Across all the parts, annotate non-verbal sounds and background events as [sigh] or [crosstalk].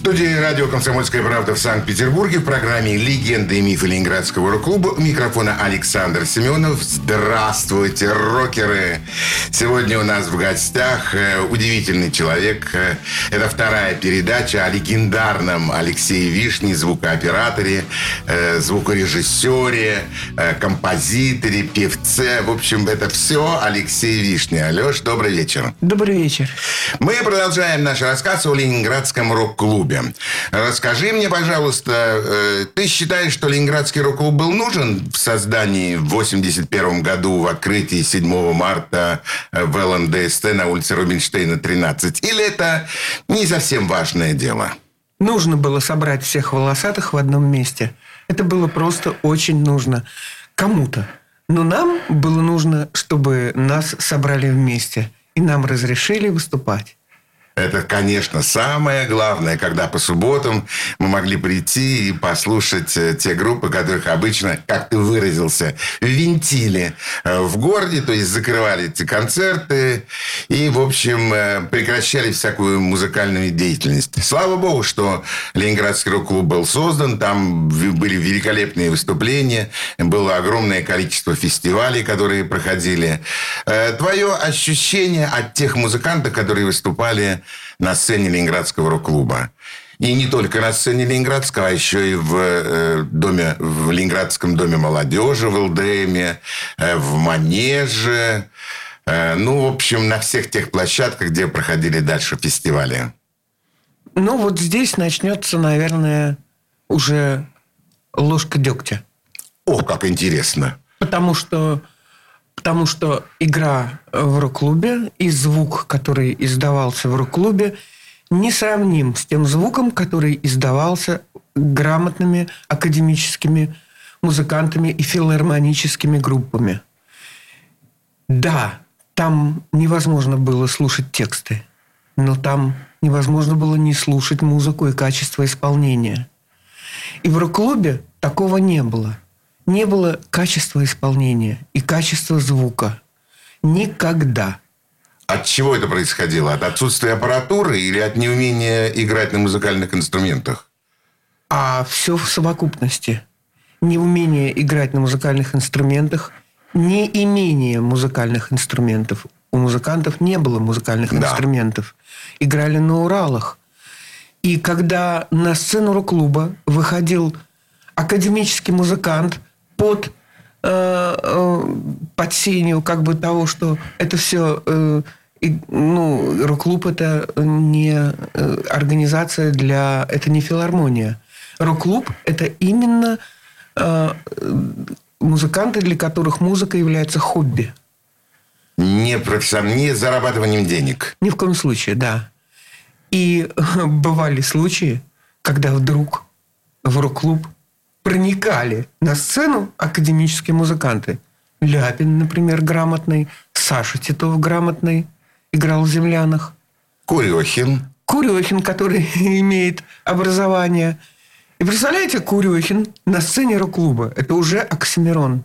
студии радио «Комсомольская правда» в Санкт-Петербурге в программе «Легенды и мифы Ленинградского рок-клуба» у микрофона Александр Семенов. Здравствуйте, рокеры! Сегодня у нас в гостях э, удивительный человек. Э, это вторая передача о легендарном Алексее Вишне, звукооператоре, э, звукорежиссере, композиторе, певце. В общем, это все Алексей Вишня. Алеш, добрый вечер. Добрый вечер. Мы продолжаем наш рассказ о Ленинградском рок-клубе клубе. Расскажи мне, пожалуйста, э, ты считаешь, что Ленинградский рок-клуб был нужен в создании в 81 году, в открытии 7 марта э, в ЛНДСТ на улице Рубинштейна, 13? Или это не совсем важное дело? Нужно было собрать всех волосатых в одном месте. Это было просто очень нужно кому-то. Но нам было нужно, чтобы нас собрали вместе. И нам разрешили выступать. Это, конечно, самое главное, когда по субботам мы могли прийти и послушать э, те группы, которых обычно, как ты выразился, винтили э, в городе, то есть закрывали эти концерты и, в общем, э, прекращали всякую музыкальную деятельность. Слава богу, что Ленинградский рок-клуб был создан, там были великолепные выступления, было огромное количество фестивалей, которые проходили. Твое ощущение от тех музыкантов, которые выступали на сцене Ленинградского рок-клуба. И не только на сцене Ленинградского, а еще и в, э, доме, в Ленинградском доме молодежи, в ЛДМе, э, в Манеже. Э, ну, в общем, на всех тех площадках, где проходили дальше фестивали. Ну, вот здесь начнется, наверное, уже ложка дегтя. О, как интересно. Потому что потому что игра в рок-клубе и звук, который издавался в рок-клубе, несравним с тем звуком, который издавался грамотными академическими музыкантами и филармоническими группами. Да, там невозможно было слушать тексты, но там невозможно было не слушать музыку и качество исполнения. И в рок-клубе такого не было – не было качества исполнения и качества звука. Никогда. От чего это происходило? От отсутствия аппаратуры или от неумения играть на музыкальных инструментах? А все в совокупности. Неумение играть на музыкальных инструментах, не имение музыкальных инструментов. У музыкантов не было музыкальных да. инструментов. Играли на Уралах. И когда на сцену рок-клуба выходил академический музыкант – под, э, э, под сенью как бы того, что это все... Э, и, ну, рок-клуб это не организация для... Это не филармония. Рок-клуб это именно музыканты, для которых музыка является хобби. Не профессионально, не зарабатыванием денег. Ни в коем случае, да. И бывали случаи, когда вдруг в рок-клуб проникали на сцену академические музыканты. Ляпин, например, грамотный, Саша Титов грамотный, играл в «Землянах». Курехин. Курехин, который [laughs] имеет образование. И представляете, Курехин на сцене рок-клуба. Это уже Оксимирон.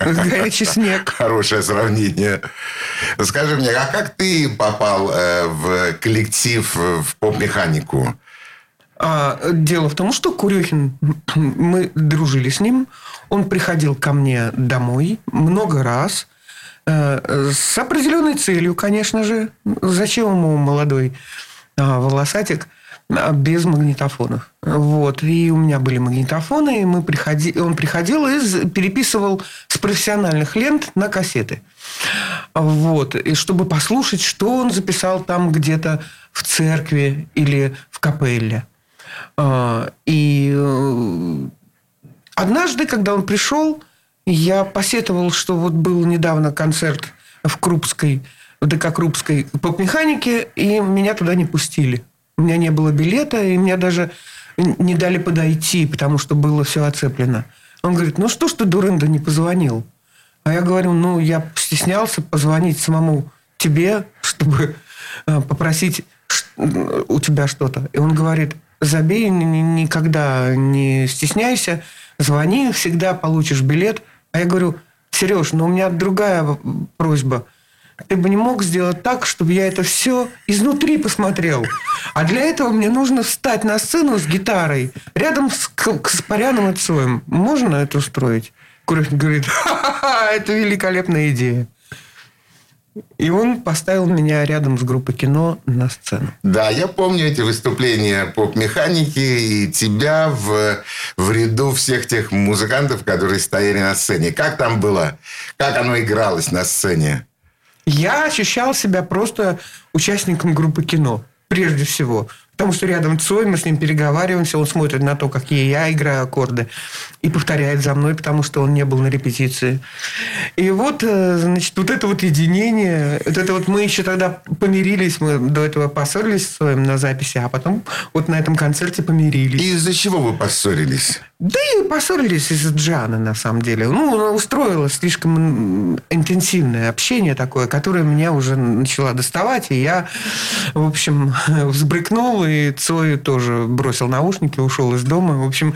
Горячий снег. [laughs] Хорошее сравнение. Скажи мне, а как ты попал э, в коллектив, в поп-механику? А, дело в том, что Курехин, [clears throat] мы дружили с ним, он приходил ко мне домой много раз, э, с определенной целью, конечно же. Зачем ему молодой а, волосатик а, без магнитофонов? Вот. И у меня были магнитофоны, и мы приходи... он приходил и переписывал с профессиональных лент на кассеты. Вот. И чтобы послушать, что он записал там где-то в церкви или в капелле. А, и э, однажды, когда он пришел, я посетовал, что вот был недавно концерт в Крупской, в ДК Крупской поп-механике, и меня туда не пустили. У меня не было билета, и меня даже не дали подойти, потому что было все оцеплено. Он говорит, ну что ж ты, дурында, не позвонил? А я говорю, ну, я стеснялся позвонить самому тебе, чтобы э, попросить у тебя что-то. И он говорит, забей, никогда не стесняйся, звони, всегда получишь билет. А я говорю, Сереж, но ну у меня другая просьба. Ты бы не мог сделать так, чтобы я это все изнутри посмотрел. А для этого мне нужно встать на сцену с гитарой рядом с Каспаряном и Цоем. Можно это устроить? Курехин говорит, ха-ха-ха, это великолепная идея. И он поставил меня рядом с группой кино на сцену. Да, я помню эти выступления поп-механики и тебя в, в ряду всех тех музыкантов, которые стояли на сцене. Как там было? Как оно игралось на сцене? Я ощущал себя просто участником группы кино, прежде всего. Потому что рядом Цой, мы с ним переговариваемся, он смотрит на то, какие я играю аккорды, и повторяет за мной, потому что он не был на репетиции. И вот, э, значит, вот это вот единение, вот это вот мы еще тогда помирились, мы до этого поссорились с Цоем на записи, а потом вот на этом концерте помирились. И из-за чего вы поссорились? Да и поссорились из-за Джана, на самом деле. Ну, устроило слишком интенсивное общение такое, которое меня уже начало доставать, и я, в общем, [laughs] взбрыкнул, и Цой тоже бросил наушники, ушел из дома. В общем,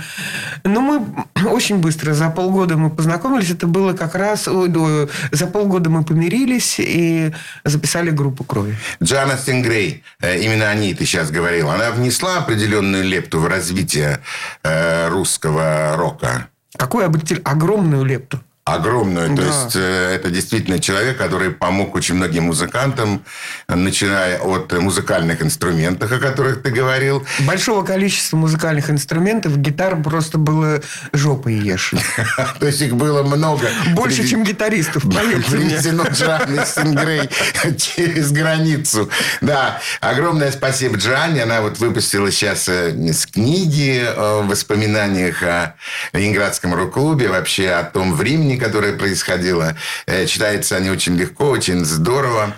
ну, мы [clears throat] очень быстро, за полгода мы познакомились, это было как раз, за полгода мы помирились и записали группу «Крови». Джана Стингрей, э, именно о ней ты сейчас говорил, она внесла определенную лепту в развитие э, русского русского рока. Какую огромную лепту? Огромную. Да. То есть э, это действительно человек, который помог очень многим музыкантам, начиная от музыкальных инструментов, о которых ты говорил. Большого количества музыкальных инструментов гитар просто было жопой ешь. [laughs] То есть их было много. Больше, чем гитаристов, Привезено Джанной Сингрей [laughs] через границу. Да, огромное спасибо Джанне. Она вот выпустила сейчас э, с книги о воспоминаниях о Ленинградском рок-клубе, вообще о том времени, которое происходило. Э, читается они очень легко, очень здорово.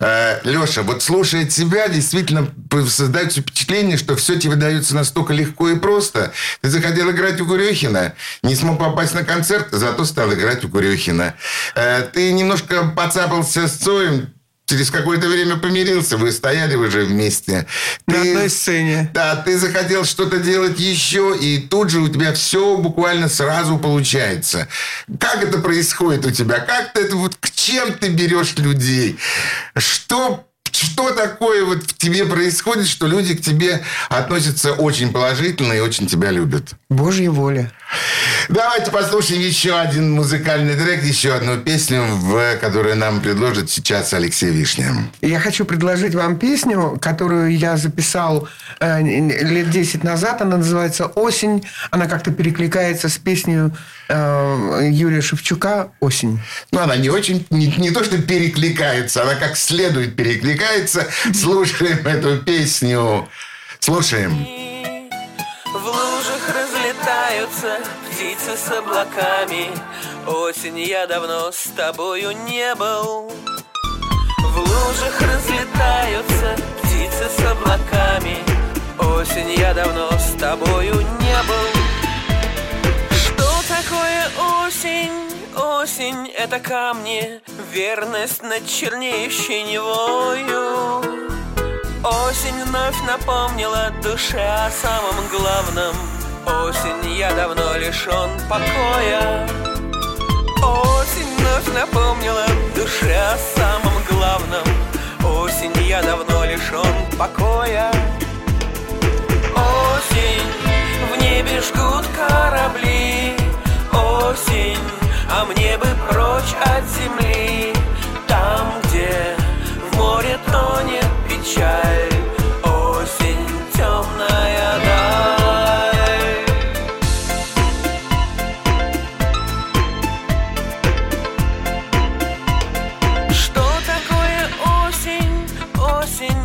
Э, Леша, вот слушая тебя, действительно создается впечатление, что все тебе дается настолько легко и просто. Ты захотел играть у Курехина, не смог попасть на концерт, зато стал играть у Курехина. Э, ты немножко поцапался с Цоем, через какое-то время помирился, вы стояли уже вместе. Ты, На одной сцене. Да, ты захотел что-то делать еще, и тут же у тебя все буквально сразу получается. Как это происходит у тебя? Как ты это вот к чем ты берешь людей? Что что такое вот в тебе происходит, что люди к тебе относятся очень положительно и очень тебя любят? Божья воля. Давайте послушаем еще один музыкальный трек, еще одну песню, в, которую нам предложит сейчас Алексей Вишня. Я хочу предложить вам песню, которую я записал э, лет 10 назад. Она называется «Осень». Она как-то перекликается с песней э, Юрия Шевчука «Осень». Ну, она не очень, не, не то, что перекликается, она как следует перекликается. Слушаем эту песню. Слушаем. В лужах разлетаются птицы с облаками Осень я давно с тобою не был В лужах разлетаются птицы с облаками Осень я давно с тобою не был такое осень? Осень — это камни Верность над чернеющей невою. Осень вновь напомнила душе о самом главном. Осень, я давно лишен покоя. Осень вновь напомнила душе о самом главном. Осень, я давно лишен покоя. Осень, в небе жгут корабли Осень, а мне бы прочь от земли. Там, где в море тонет печаль Осень темная даль.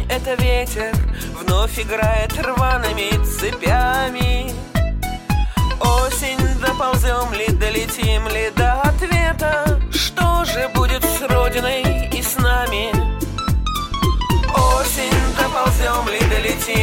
Это ветер Вновь играет рваными цепями доползем ли, долетим ли до ответа Что же будет с Родиной и с нами? осень Доползем ли, долетим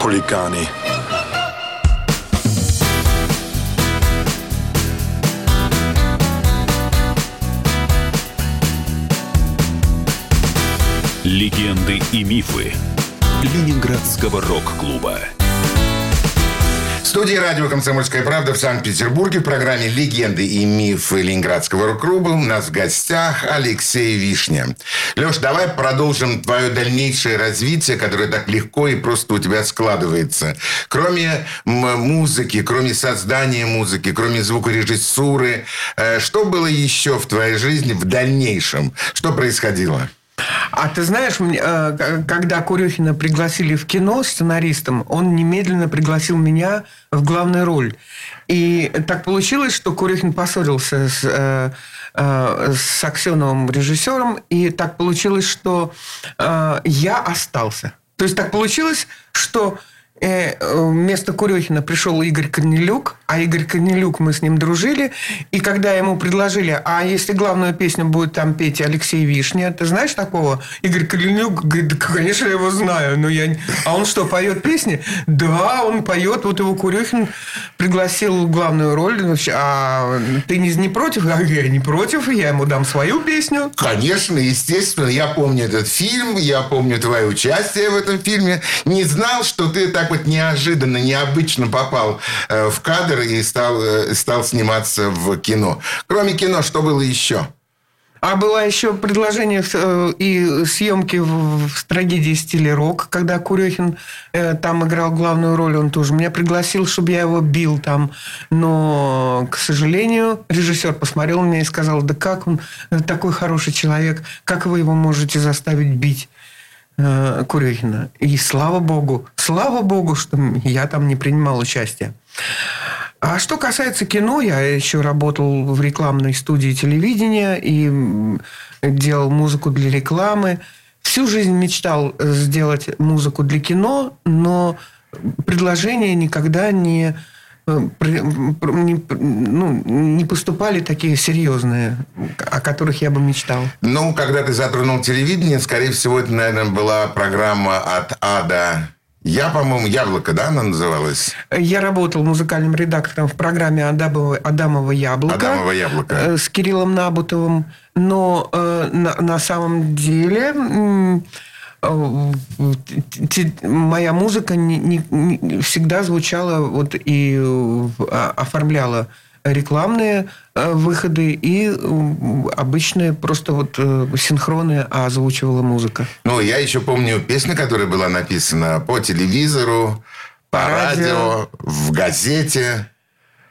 Хулиганы. Легенды и мифы Ленинградского рок-клуба. Студии радио «Комсомольская правда» в Санкт-Петербурге в программе «Легенды и мифы Ленинградского рок-клуба» у нас в гостях Алексей Вишня. Леш, давай продолжим твое дальнейшее развитие, которое так легко и просто у тебя складывается. Кроме музыки, кроме создания музыки, кроме звукорежиссуры, э, что было еще в твоей жизни в дальнейшем? Что происходило? А ты знаешь, э, когда Курехина пригласили в кино сценаристом, он немедленно пригласил меня в главную роль. И так получилось, что Курехин поссорился с, э, э, с Аксеновым режиссером, и так получилось, что я остался. То есть так получилось, что вместо Курехина пришел Игорь Корнелюк, а Игорь Корнелюк, мы с ним дружили, и когда ему предложили, а если главную песню будет там петь Алексей Вишня, ты знаешь такого? Игорь Корнелюк говорит, да, конечно, я его знаю, но я... не-». А он что, поет песни? Да, он поет, вот его Курехин пригласил главную роль, а ты не, не против? Говорю, я не против, я ему дам свою песню. Конечно, естественно. Я помню этот фильм, я помню твое участие в этом фильме. Не знал, что ты так вот неожиданно, необычно попал э, в кадр и стал, э, стал сниматься в кино. Кроме кино, что было еще? А было еще предложение э, и съемки в, трагедии стиле рок, когда Курехин э, там играл главную роль, он тоже меня пригласил, чтобы я его бил там. Но, к сожалению, режиссер посмотрел меня и сказал, да как он такой хороший человек, как вы его можете заставить бить? Курехина. И слава богу, слава богу, что я там не принимал участия. А что касается кино, я еще работал в рекламной студии телевидения и делал музыку для рекламы. Всю жизнь мечтал э, сделать музыку для кино, но предложения никогда не, э, не, ну, не поступали такие серьезные, о которых я бы мечтал. Ну, когда ты затронул телевидение, скорее всего, это, наверное, была программа от Ада. Я, по-моему, «Яблоко», да, она называлась? Я работал музыкальным редактором в программе «Адамово, Адамово яблоко». «Адамово яблоко». э, С Кириллом Набутовым. Но э, на, на самом деле э, моя музыка не, не- не всегда звучала вот и а- оформляла рекламные э, выходы и обычные просто вот э, синхроны озвучивала музыка. Ну, я еще помню песню, которая была написана по телевизору, По, радио, в газете.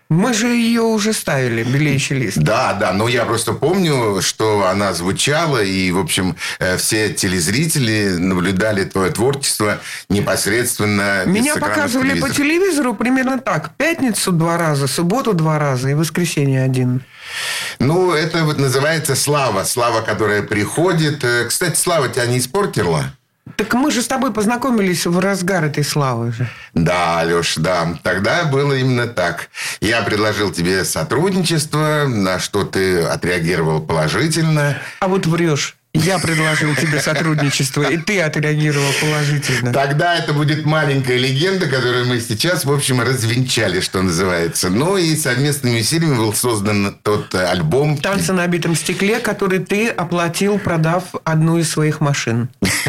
Мы же ее уже ставили, белейший лист. Да, да, но я просто помню, что она звучала, и, в общем, э, все телезрители наблюдали твое творчество непосредственно Меня показывали по телевизора. телевизору примерно так. Пятницу два раза, субботу два раза и воскресенье один. Ну, это вот называется слава. Слава, которая приходит. Э, Кстати, слава тебя не испортила? Так мы же с тобой познакомились в разгар этой славы же. Да, Леш, да. Тогда было именно так. Я предложил тебе сотрудничество, на что ты отреагировал положительно. А вот врешь. Я предложил тебе сотрудничество, и ты отреагировал положительно. Тогда это будет маленькая легенда, которую мы сейчас, в общем, развенчали, что называется. Ну и совместными усилиями был создан тот э, альбом. Танцы на битом стекле, который ты оплатил, продав одну из своих машин. [laughs]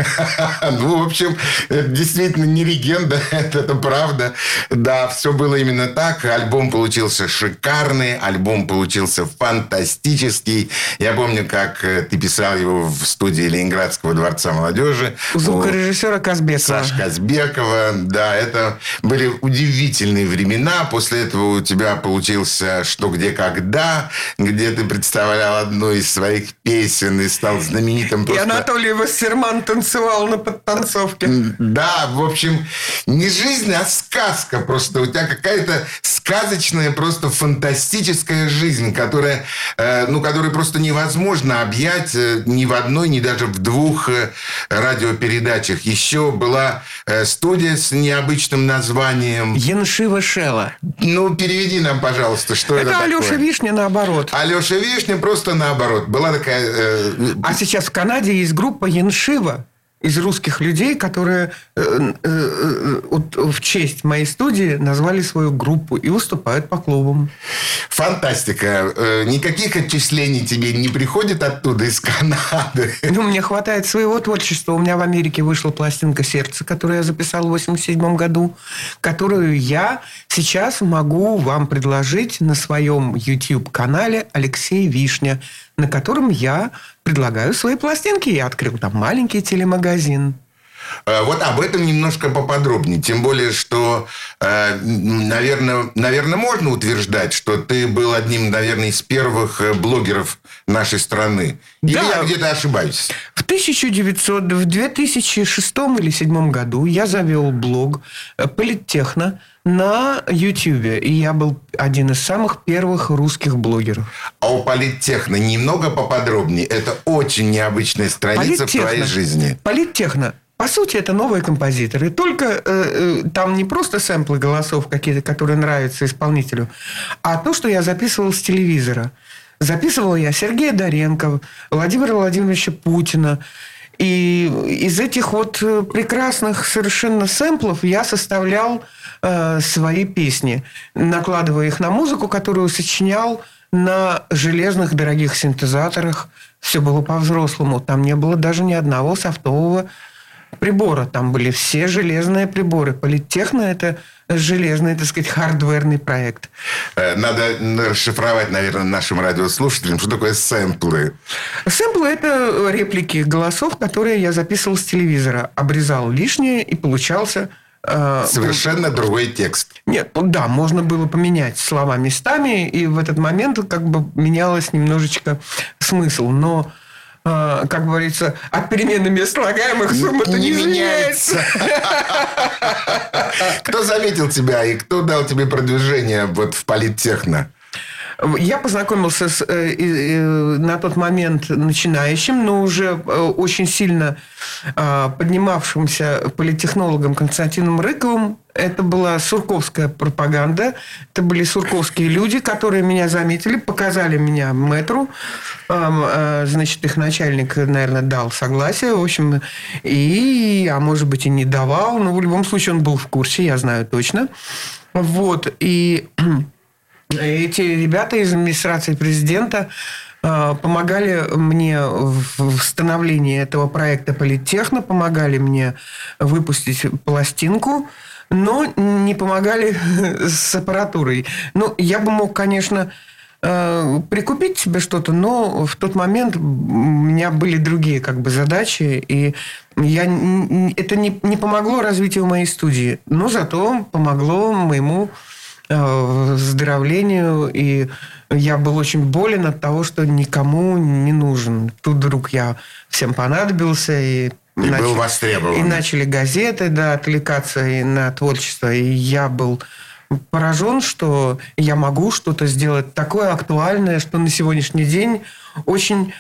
Ну, в общем, это действительно не легенда, [laughs] это, правда. Да, все было именно так. Альбом получился шикарный, альбом получился фантастический. Я помню, как э, ты писал его в студии Ленинградского дворца молодежи. У звукорежиссера Казбекова. Саш Казбекова. Да, это были удивительные времена. После этого у тебя получился «Что, где, когда», где ты представлял одну из своих песен и стал знаменитым И просто... Анатолий Вассерман танцевал на подтанцовке. Да, в общем, не жизнь, а сказка. Просто у тебя какая-то сказочная, просто фантастическая жизнь, которая, э, ну, которую просто невозможно объять э, ни в одной, ни даже в двух э, радиопередачах. Еще была э, студия с необычным названием. Яншива Шела. Ну, переведи нам, пожалуйста, что это, Это Алеша такое. Вишня наоборот. Алеша Вишня просто наоборот. Была такая... э, А сейчас в Канаде есть группа Яншива из русских людей, которые э, э, э, вот в честь моей студии назвали свою группу и выступают по клубам. Фантастика. Никаких отчислений тебе не приходит оттуда, из Канады. [laughs] Ну, мне хватает своего творчества. У меня в Америке вышла пластинка «Сердце», которую я записал в 87 году, которую я сейчас могу вам предложить на своем YouTube-канале «Алексей Вишня», на котором я предлагаю свои пластинки. Я открыл там маленький телемагазин. Э, Вот об этом немножко поподробнее. Тем более, что, наверное, наверное, можно утверждать, что ты был одним, наверное, из первых э, блогеров нашей страны. Или Да. я где-то ошибаюсь? В 1900, в 2006 или 2007 году я завел блог э, «Политтехно» на YouTube. И я был один из самых первых русских блогеров. А у политтехно немного поподробнее. Это очень необычная страница в твоей жизни. Политтехно. По сути, это новые композиторы. Только э, э, там не просто сэмплы голосов какие-то, которые нравятся исполнителю, а то, что я записывал с телевизора. Записывал я Сергея Доренко, Владимира Владимировича Путина. И из этих вот э, прекрасных совершенно сэмплов я составлял э, свои песни, накладывая их на музыку, которую сочинял на железных дорогих синтезаторах. Все было по-взрослому. Там не было даже ни одного софтового прибора. Там были все железные приборы. Политехно – это железный, так сказать, хардверный проект. Э, Надо расшифровать, наверное, нашим радиослушателям, что такое сэмплы. Сэмплы – это реплики голосов, которые я записывал с телевизора. Обрезал лишнее, и получался... э, Совершенно другой текст. Нет, ну да, можно было поменять слова местами, и в этот момент как бы менялось немножечко смысл. Но, э, как говорится, от перемены мест слагаемых сумма-то не, Не меняется. Кто заметил тебя и кто дал тебе продвижение вот в политтехно? Я познакомился с, э, на тот момент начинающим, но уже э, очень сильно э, поднимавшимся политтехнологом Константином Рыковым. Это была сурковская пропаганда. Это были сурковские люди, которые меня заметили, показали меня мэтру. Э, Значит, их начальник, наверное, дал согласие. В общем, и, а может быть, и не давал. Но в любом случае он был в курсе, я знаю точно. Вот. И эти ребята из администрации президента э, помогали мне в становлении этого проекта Политехно, помогали мне выпустить пластинку, но не помогали [laughs] с аппаратурой. Ну, я бы мог, конечно, э, прикупить себе что-то, но в тот момент у меня были другие как бы задачи, и я, это не, не помогло развитию моей студии, но зато помогло моему выздоровлению, и я был очень болен от того, что никому не нужен. Тут вдруг я всем понадобился, и И начали- был востребован. И начали газеты, да, отвлекаться и на творчество. И я был поражен, что я могу что-то сделать такое актуальное, что на сегодняшний день очень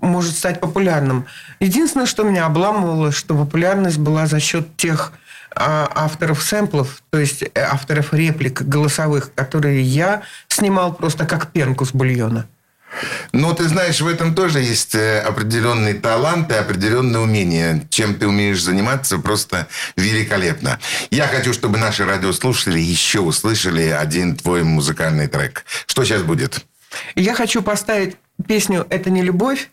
может стать популярным. Единственное, что меня обламывало, что популярность была за счет тех авторов сэмплов, то есть э, авторов реплик голосовых, которые я снимал просто как пенку с бульона. Но ты знаешь, в этом тоже есть э, определенный талант и определенное умение. Чем ты умеешь заниматься, просто великолепно. Я хочу, чтобы наши радиослушатели еще услышали один твой музыкальный трек. Что сейчас будет? Я хочу поставить песню «Это не любовь»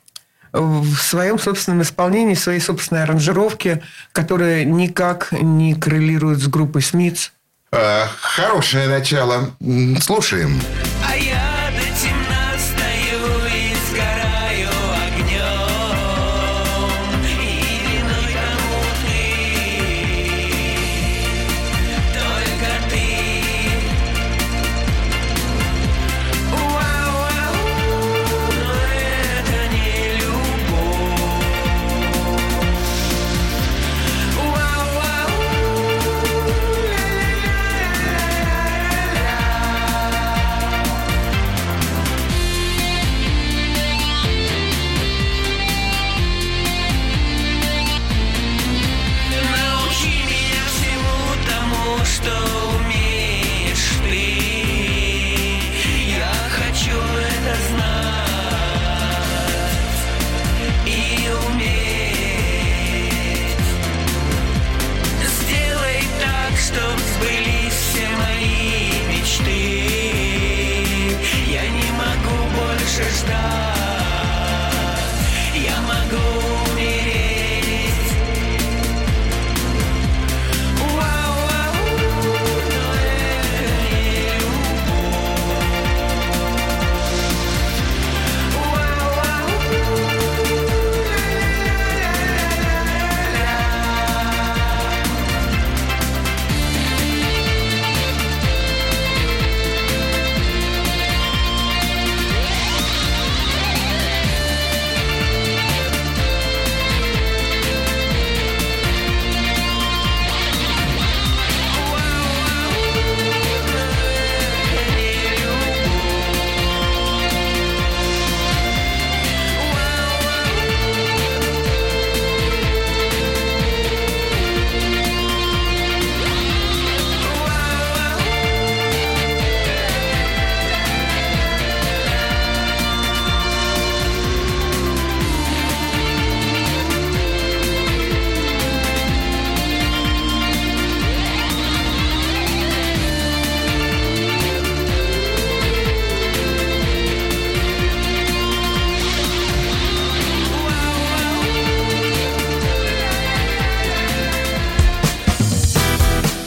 в своем собственном исполнении, в своей собственной аранжировке, которая никак не коррелирует с группой Смитс. Э, хорошее начало. М, Слушаем.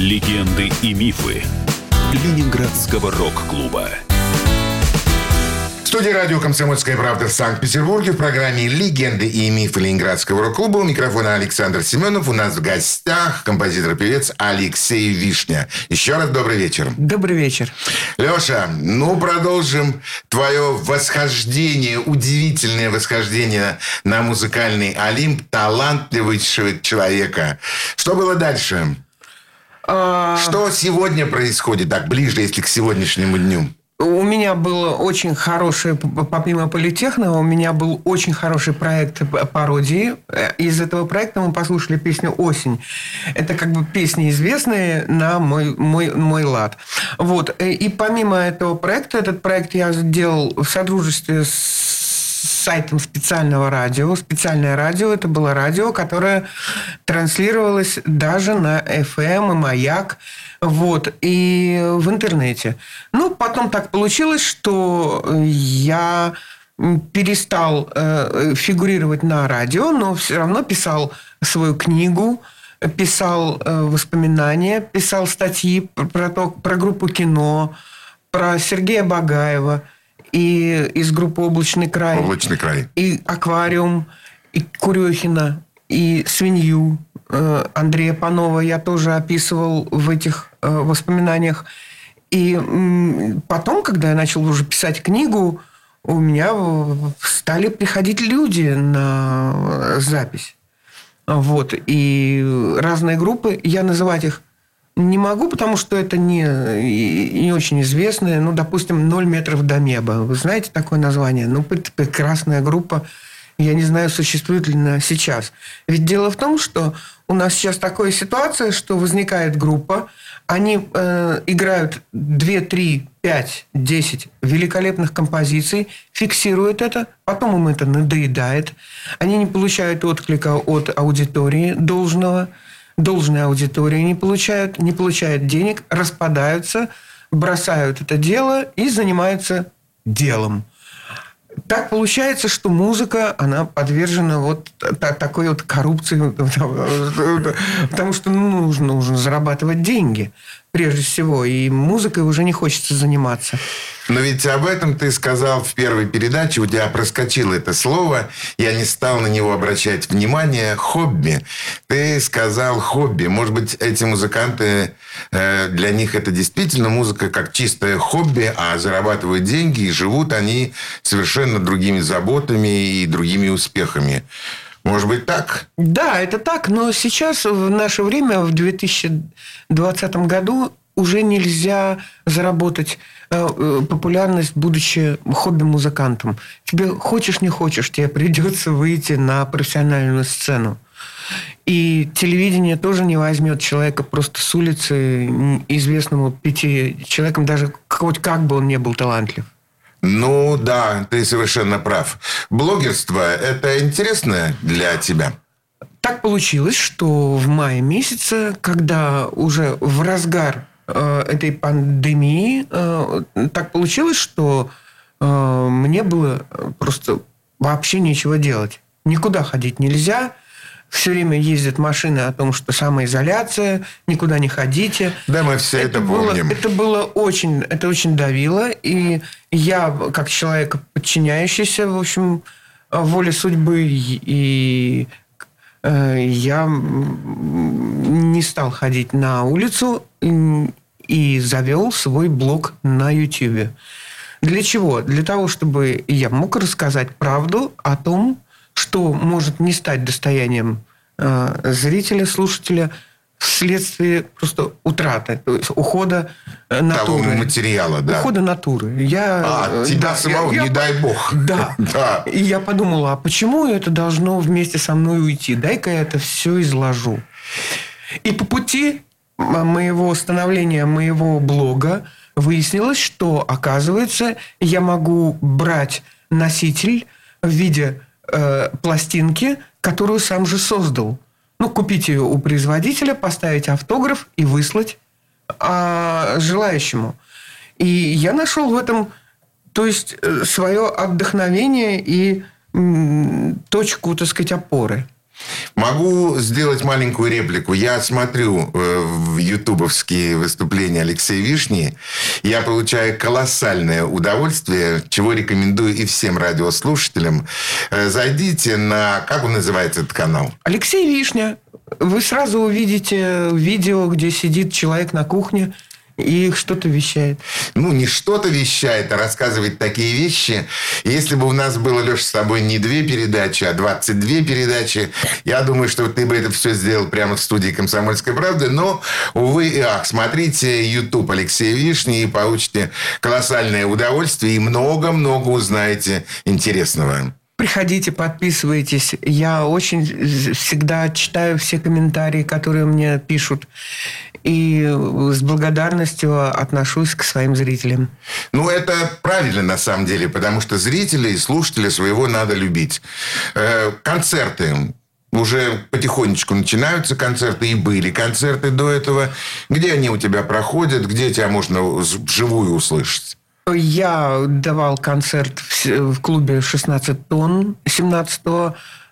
Легенды и мифы Ленинградского рок-клуба. В студии радио «Комсомольская правда» в Санкт-Петербурге в программе «Легенды и мифы Ленинградского рок-клуба». У микрофона Александр Семенов. У нас в гостях композитор-певец Алексей Вишня. Еще раз добрый вечер. Добрый вечер. Леша, ну продолжим твое восхождение, удивительное восхождение на музыкальный Олимп талантливого человека. Что было дальше? А, Что сегодня происходит, так ближе, если к сегодняшнему дню? У меня был очень хороший, помимо политехного, у меня был очень хороший проект пародии. Э, Из этого проекта мы послушали песню «Осень». Это как бы песни известные на мой, мой, мой лад. Вот. Э, И помимо этого проекта, этот проект я сделал в содружестве с сайтом специального радио. Специальное радио – это было радио, которое транслировалось даже на FM и «Маяк». Вот, и в интернете. Ну, потом так получилось, что я перестал э, фигурировать на радио, но все равно писал свою книгу, писал э, воспоминания, писал статьи про, про то, про группу кино, про Сергея Багаева и из группы «Облачный край». Облачный край. И «Аквариум», и Курехина, и «Свинью». Э, Андрея Панова я тоже описывал в этих э, воспоминаниях. И потом, когда я начал уже писать книгу, у меня стали приходить люди на э, запись. Вот. И разные группы, я называть их не могу, потому что это не, не очень известные. Ну, допустим, «Ноль метров до неба». Вы знаете такое название? Ну, пр- прекрасная группа. Я не знаю, существует ли она сейчас. Ведь дело в том, что у нас сейчас такая ситуация, что возникает группа, они э, играют 2, 3, 5, 10 великолепных композиций, фиксируют это, потом им это надоедает. Они не получают отклика от аудитории должного, должной аудитории не получают, не получают денег, распадаются, бросают это дело и занимаются делом. Так получается, что музыка, она подвержена вот та- такой вот коррупции, [laughs] потому что ну, нужно, нужно зарабатывать деньги прежде всего, и музыкой уже не хочется заниматься. Но ведь об этом ты сказал в первой передаче, у тебя проскочило это слово, я не стал на него обращать внимание, хобби. Ты сказал хобби. Может быть, эти музыканты, э, для них это действительно музыка как чистое хобби, а зарабатывают деньги, и живут они совершенно другими заботами и другими успехами. Может быть, так? Да, это так, но сейчас, в наше время, в 2020 году, уже нельзя заработать э, э, популярность, будучи хобби-музыкантом. Тебе хочешь, не хочешь, тебе придется выйти на профессиональную сцену. И телевидение тоже не возьмет человека просто с улицы, известному пяти человеком, даже хоть как бы он не был талантлив. Ну да, ты совершенно прав. Блогерство – это интересно для тебя? Так получилось, что в мае месяце, когда уже в разгар э, этой пандемии, э, так получилось, что э, мне было просто вообще нечего делать. Никуда ходить нельзя. Все время ездят машины о том, что самоизоляция, никуда не ходите. Да, мы все это, было, помним. это было очень, это очень давило, и я, как человек подчиняющийся, в общем, воле судьбы, и э, я не стал ходить на улицу и завел свой блог на YouTube. Для чего? Для того, чтобы я мог рассказать правду о том, что может не стать достоянием э, зрителя, слушателя вследствие просто утраты, то есть ухода э, Того натуры. материала, да. Ухода натуры. Я, А, э, тебя да, самого, я- не я- дай бог. [laughs] Да. [laughs] Да. И я подумала, а почему это должно вместе со мной уйти? Дай-ка я это все изложу. И по пути моего становления моего блога выяснилось, что, оказывается, я могу брать носитель в виде э, пластинки, которую сам же создал. Ну, купить ее у производителя, поставить автограф и выслать а, желающему. И я нашел в этом, то есть, свое отдохновение и точку, так сказать, опоры. Могу сделать маленькую реплику. Я смотрю э, в ютубовские выступления Алексея Вишни. Я получаю колоссальное удовольствие, чего рекомендую и всем радиослушателям. Э, зайдите на... Как он называется, этот канал? Алексей Вишня. Вы сразу увидите видео, где сидит человек на кухне и что-то вещает. Ну, не что-то вещает, а рассказывает такие вещи. Если бы у нас было, Леша, с тобой не две передачи, а 22 передачи, я думаю, что ты бы это все сделал прямо в студии «Комсомольской правды». Но, увы и ах, смотрите YouTube Алексея Вишни и получите колоссальное удовольствие и много-много узнаете интересного. Приходите, подписывайтесь. Я очень всегда читаю все комментарии, которые мне пишут. И с благодарностью отношусь к своим зрителям. Ну, это правильно на самом деле, потому что зрителей и слушателя своего надо любить. Э, концерты. Уже потихонечку начинаются концерты, и были концерты до этого. Где они у тебя проходят, где тебя можно вживую услышать? Я давал концерт в клубе 16 тонн 17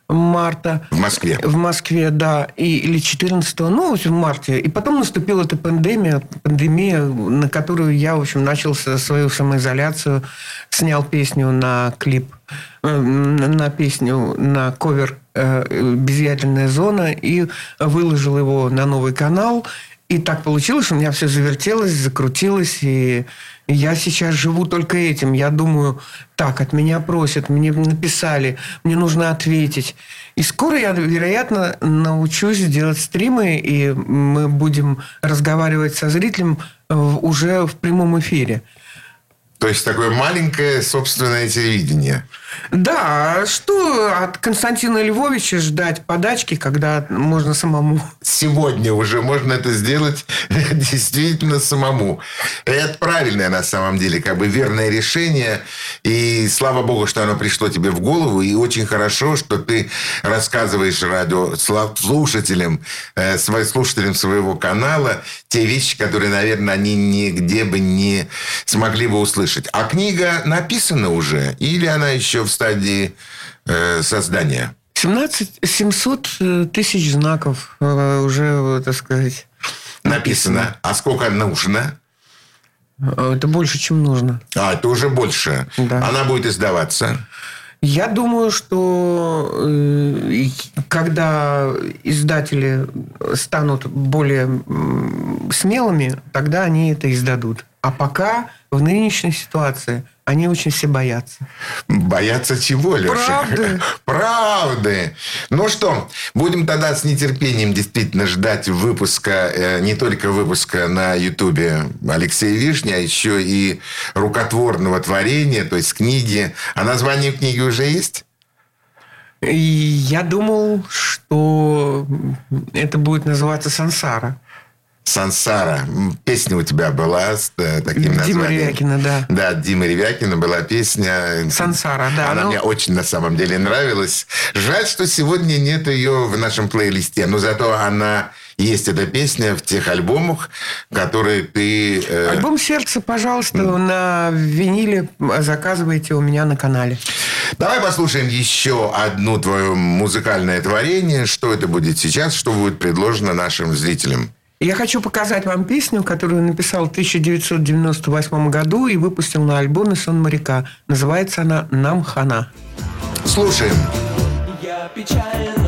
марта. В Москве? В Москве, да. И, или 14 ну, в марте. И потом наступила эта пандемия, пандемия, на которую я, в общем, начал свою самоизоляцию, снял песню на клип, э, на песню, на ковер э, «Безъятельная зона» и выложил его на новый канал. И так получилось, у меня все завертелось, закрутилось, и я сейчас живу только этим. Я думаю, так, от меня просят, мне написали, мне нужно ответить. И скоро я, вероятно, научусь делать стримы, и мы будем разговаривать со зрителем уже в прямом эфире. То есть такое маленькое собственное телевидение. Да, что от Константина Львовича ждать подачки, когда можно самому? Сегодня уже можно это сделать [laughs] действительно самому. Это правильное на самом деле, как бы верное решение. И слава богу, что оно пришло тебе в голову. И очень хорошо, что ты рассказываешь радио слушателям, э, слушателям своего канала те вещи, которые, наверное, они нигде бы не смогли бы услышать. А книга написана уже? Или она еще в стадии э, создания? 17, 700 э, тысяч знаков э, уже, так сказать, написано. А сколько нужно? Э, это больше, чем нужно. А, это уже больше. Да. Она будет издаваться. Я думаю, что когда издатели станут более смелыми, тогда они это издадут. А пока в нынешней ситуации они очень все боятся. Боятся чего, Леша? Правды. [laughs] Правды. Ну что, будем тогда с нетерпением действительно ждать выпуска, э, не только выпуска на Ютубе Алексея Вишни, а еще и рукотворного творения, то есть книги. А название книги уже есть? Я думал, что это будет называться «Сансара». Сансара. Песня у тебя была с э, таким названием. Дима Ревякина, да. Да, Дима Ревякина была песня. Сансара, да. Она ну... мне очень на самом деле нравилась. Жаль, что сегодня нет ее в нашем плейлисте, но зато она есть эта песня в тех альбомах, которые ты... Э... Альбом «Сердце», пожалуйста, на виниле заказывайте у меня на канале. Давай послушаем еще одно твое музыкальное творение. Что это будет сейчас? Что будет предложено нашим зрителям? Я хочу показать вам песню, которую написал в 1998 году и выпустил на альбоме «Сон моряка». Называется она «Нам хана». Слушаем. Я печальную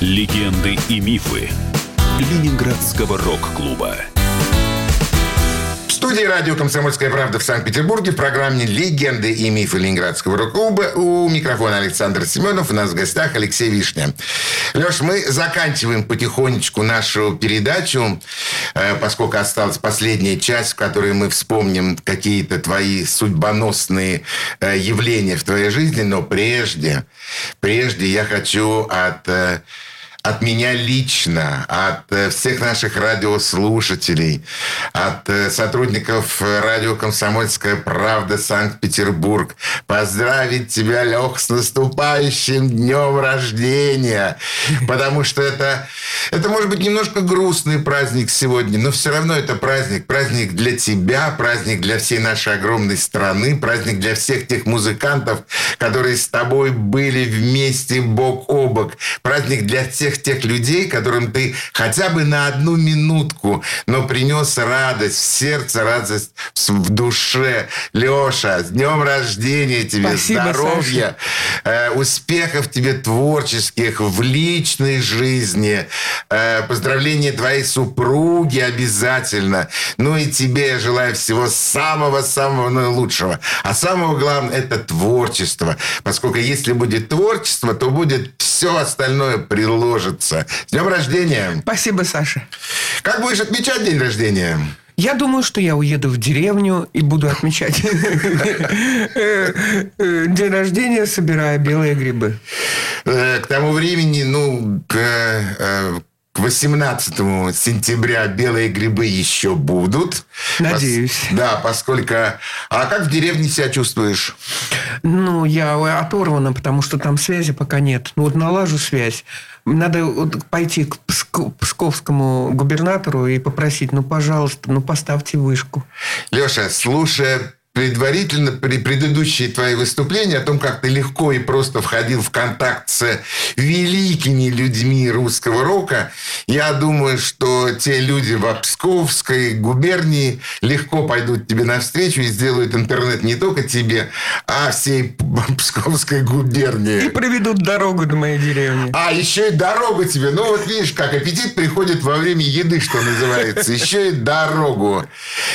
Легенды и мифы Ленинградского рок-клуба. В студии радио «Комсомольская правда» в Санкт-Петербурге в программе «Легенды и мифы Ленинградского рок-клуба». У микрофона Александр Семенов. У нас в гостях Алексей Вишня. Леш, мы заканчиваем потихонечку нашу передачу, э, поскольку осталась последняя часть, в которой мы вспомним какие-то твои судьбоносные э, явления в твоей жизни. Но прежде, прежде я хочу от э, от меня лично, от э, всех наших радиослушателей, от э, сотрудников э, радио «Комсомольская правда» Санкт-Петербург. Поздравить тебя, Лех, с наступающим днем рождения. Потому что это, это может быть немножко грустный праздник сегодня, но все равно это праздник. Праздник для тебя, праздник для всей нашей огромной страны, праздник для всех тех музыкантов, которые с тобой были вместе бок о бок. Праздник для всех тех людей, которым ты хотя бы на одну минутку, но принес радость в сердце, радость в душе. Леша, с днем рождения тебе, Спасибо, здоровья, э, успехов тебе творческих в личной жизни, э, поздравления твоей супруги обязательно. Ну и тебе я желаю всего самого-самого наилучшего. А самого главного – это творчество. Поскольку если будет творчество, то будет все остальное приложится. С днем рождения! Спасибо, Саша. Как будешь отмечать день рождения? Я думаю, что я уеду в деревню и буду отмечать [laughs] день рождения, собирая белые грибы. Э, К тому времени, ну, к, э, к 18 сентября белые грибы еще будут. Надеюсь. Пос- да, поскольку... А как в деревне себя чувствуешь? Ну, я оторвана, потому что там связи пока нет. Ну, вот налажу связь. Надо пойти к Пско- псковскому губернатору и попросить, ну, пожалуйста, ну, поставьте вышку. Леша, слушая предварительно при предыдущие твои выступления о том, как ты легко и просто входил в контакт с великими людьми русского рока, я думаю, что те люди в Псковской губернии легко пойдут тебе навстречу и сделают интернет не только тебе, а всей [laughs] Псковской губернии. И проведут дорогу до моей деревни. А, еще и дорогу тебе. Ну, вот видишь, как аппетит приходит во время еды, что называется. Еще и дорогу.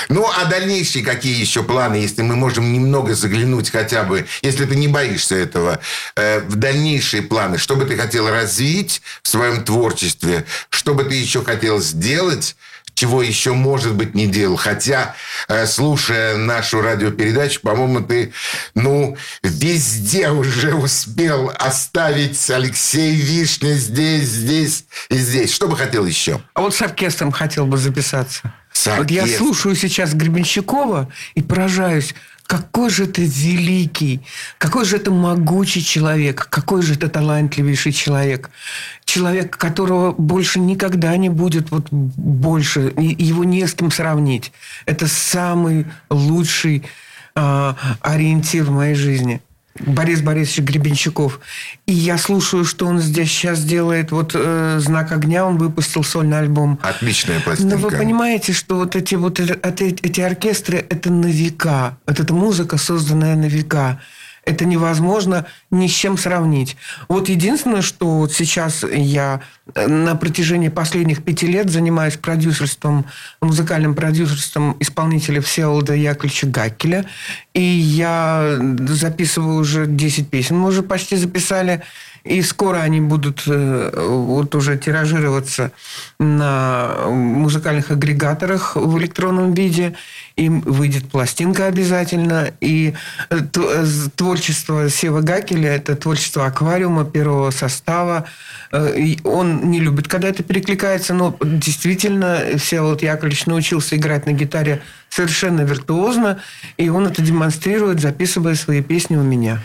Ну, а дальнейшие какие еще планы, если мы можем немного заглянуть хотя бы, если ты не боишься этого, э, в дальнейшие планы, что бы ты хотел развить в своем творчестве, что бы ты еще хотел сделать, чего еще, может быть, не делал. Хотя, э, слушая нашу радиопередачу, по-моему, ты, ну, везде уже успел оставить Алексей Вишня здесь, здесь и здесь. Что бы хотел еще? А вот с оркестром хотел бы записаться. Вот я слушаю сейчас Гребенщикова и поражаюсь, какой же это великий, какой же это могучий человек, какой же это талантливейший человек. Человек, которого больше никогда не будет вот больше, его не с кем сравнить. Это самый лучший а, ориентир в моей жизни. Борис Борисович Гребенщиков. И я слушаю, что он здесь сейчас делает. Вот э, «Знак огня» он выпустил сольный альбом. Отличная пластинка. Но вы понимаете, что вот эти вот эти, эти оркестры – это на века. Вот эта музыка, созданная на века это невозможно ни с чем сравнить. Вот единственное, что вот сейчас я э, на протяжении последних пяти лет занимаюсь продюсерством, музыкальным продюсерством исполнителя Всеволода Яковлевича Гакеля. И я записываю уже 10 песен. Мы уже почти записали и скоро они будут э, вот уже тиражироваться на музыкальных агрегаторах в электронном виде. Им выйдет пластинка обязательно. И э, э, творчество Сева Гакеля – это творчество аквариума первого состава. Он не любит, когда это перекликается, но действительно Всеволод Яковлевич научился играть на гитаре совершенно виртуозно, и он это демонстрирует, записывая свои песни у меня.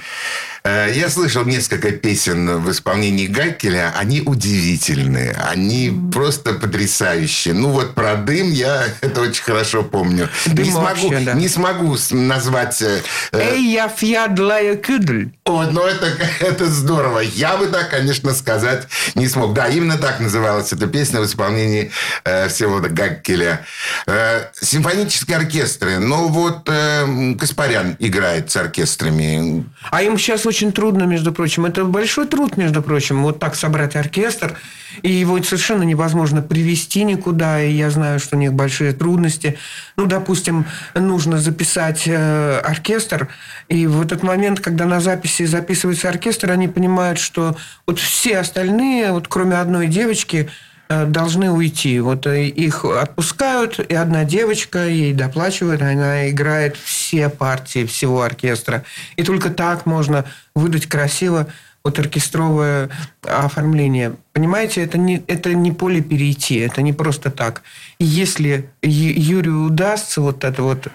Э, я слышал несколько песен в исполнении Гакеля. Они удивительные. Они просто потрясающие. Ну вот про дым я [laughs] это очень хорошо помню. Не, вообще, смогу, да. не смогу назвать... э, Эй, я фьядлая кюдль. О, ну это, [laughs] это здорово. Я бы так, конечно, сказать не смог. Да, именно так называлась эта песня в исполнении э, Всеволода Гаккеля. Э, симфонические оркестры. Ну вот э, Каспарян играет с оркестрами. А им сейчас очень трудно, между прочим. Это большой труд, между прочим, вот так собрать оркестр. И его совершенно невозможно привести никуда. И я знаю, что у них большие трудности. Ну, допустим, нужно записать э, оркестр. И в этот момент, когда на записи записывается оркестр, они понимают, что вот все остальные, вот кроме одной девочки, э, должны уйти. Вот э, их отпускают, и одна девочка ей доплачивает, она играет все партии всего оркестра. И только так можно выдать красиво вот оркестровое оформление. Понимаете, это не, это не поле перейти, это не просто так. И если Юрию удастся вот этот вот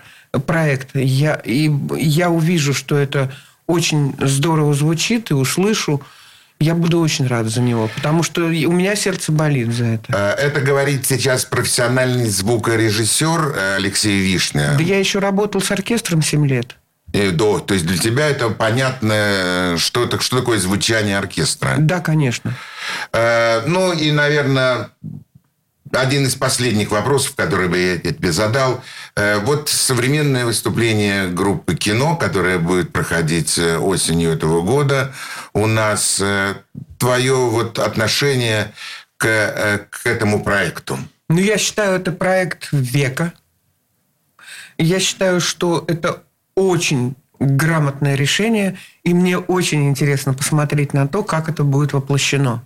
проект, я, и я увижу, что это очень здорово звучит, и услышу, я буду очень рад за него, потому что у меня сердце болит за это. Э, Это говорит сейчас профессиональный звукорежиссер э, Алексей Вишня. Да я еще работал с оркестром 7 лет. Э, Да, то есть для тебя это понятно, что, это, что такое звучание оркестра. Да, конечно. Э, Ну и, наверное, один из последних вопросов, который бы я тебе задал. Э, Вот современное выступление группы «Кино», которое будет проходить э, осенью этого года, у нас твое вот отношение к, к этому проекту. Ну, я считаю, это проект века. Я считаю, что это очень грамотное решение, и мне очень интересно посмотреть на то, как это будет воплощено.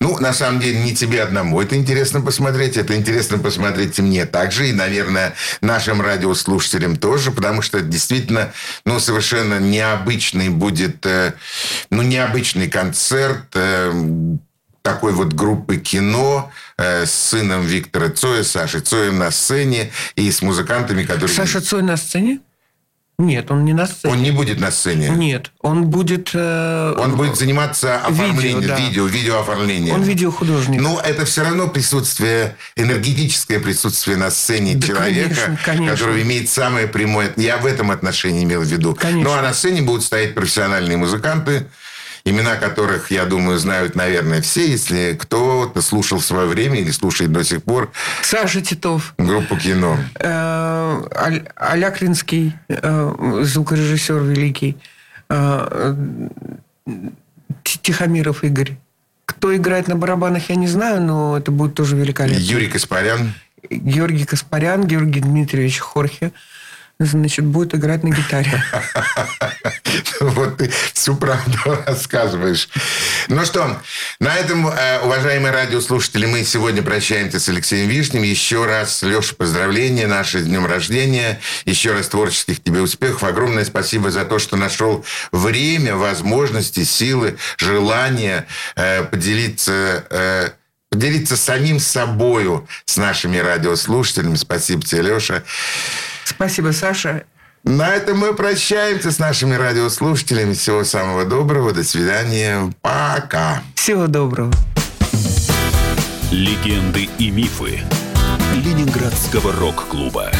Ну, на самом деле, не тебе одному это интересно посмотреть. Это интересно посмотреть и мне также. И, наверное, нашим радиослушателям тоже. Потому что это действительно, ну, совершенно необычный будет, э, ну, необычный концерт э, такой вот группы кино э, с сыном Виктора Цоя, Сашей Цоем на сцене и с музыкантами, которые... Саша Цой на сцене? Нет, он не на сцене. Он не будет на сцене. Нет, он будет... э, Он будет заниматься оформлением, Видео, да. видео, видеооформлением. Он видеохудожник. Ну, это все равно присутствие, энергетическое присутствие на сцене Да, человека, конечно, конечно. который имеет самое прямое... Я в этом отношении имел в виду. Конечно. Ну, а на сцене будут стоять профессиональные музыканты, имена которых, я думаю, знают, наверное, все, если кто-то слушал в свое время или слушает до сих пор Саша Титов. группу кино. э, Аль- Алякринский, э, звукорежиссер великий, э, Тихомиров Игорь. Кто играет на барабанах, я не знаю, но это будет тоже великолепно. Юрий Каспарян. Георгий Каспарян, Георгий Дмитриевич Хорхе, значит, будет играть на гитаре. [laughs] Вот ты всю правду рассказываешь. Ну что, на этом, э, уважаемые радиослушатели, мы сегодня прощаемся с Алексеем Вишнем. Еще раз, Леша, поздравления наши с днем рождения. Еще раз творческих тебе успехов. Огромное спасибо за то, что нашел время, возможности, силы, желание э, поделиться... э, Поделиться самим собою с нашими радиослушателями. Спасибо тебе, Леша. Спасибо, Саша. На этом мы прощаемся с нашими радиослушателями. Всего самого доброго. До свидания. Пока. Всего доброго. Легенды и мифы Ленинградского рок-клуба.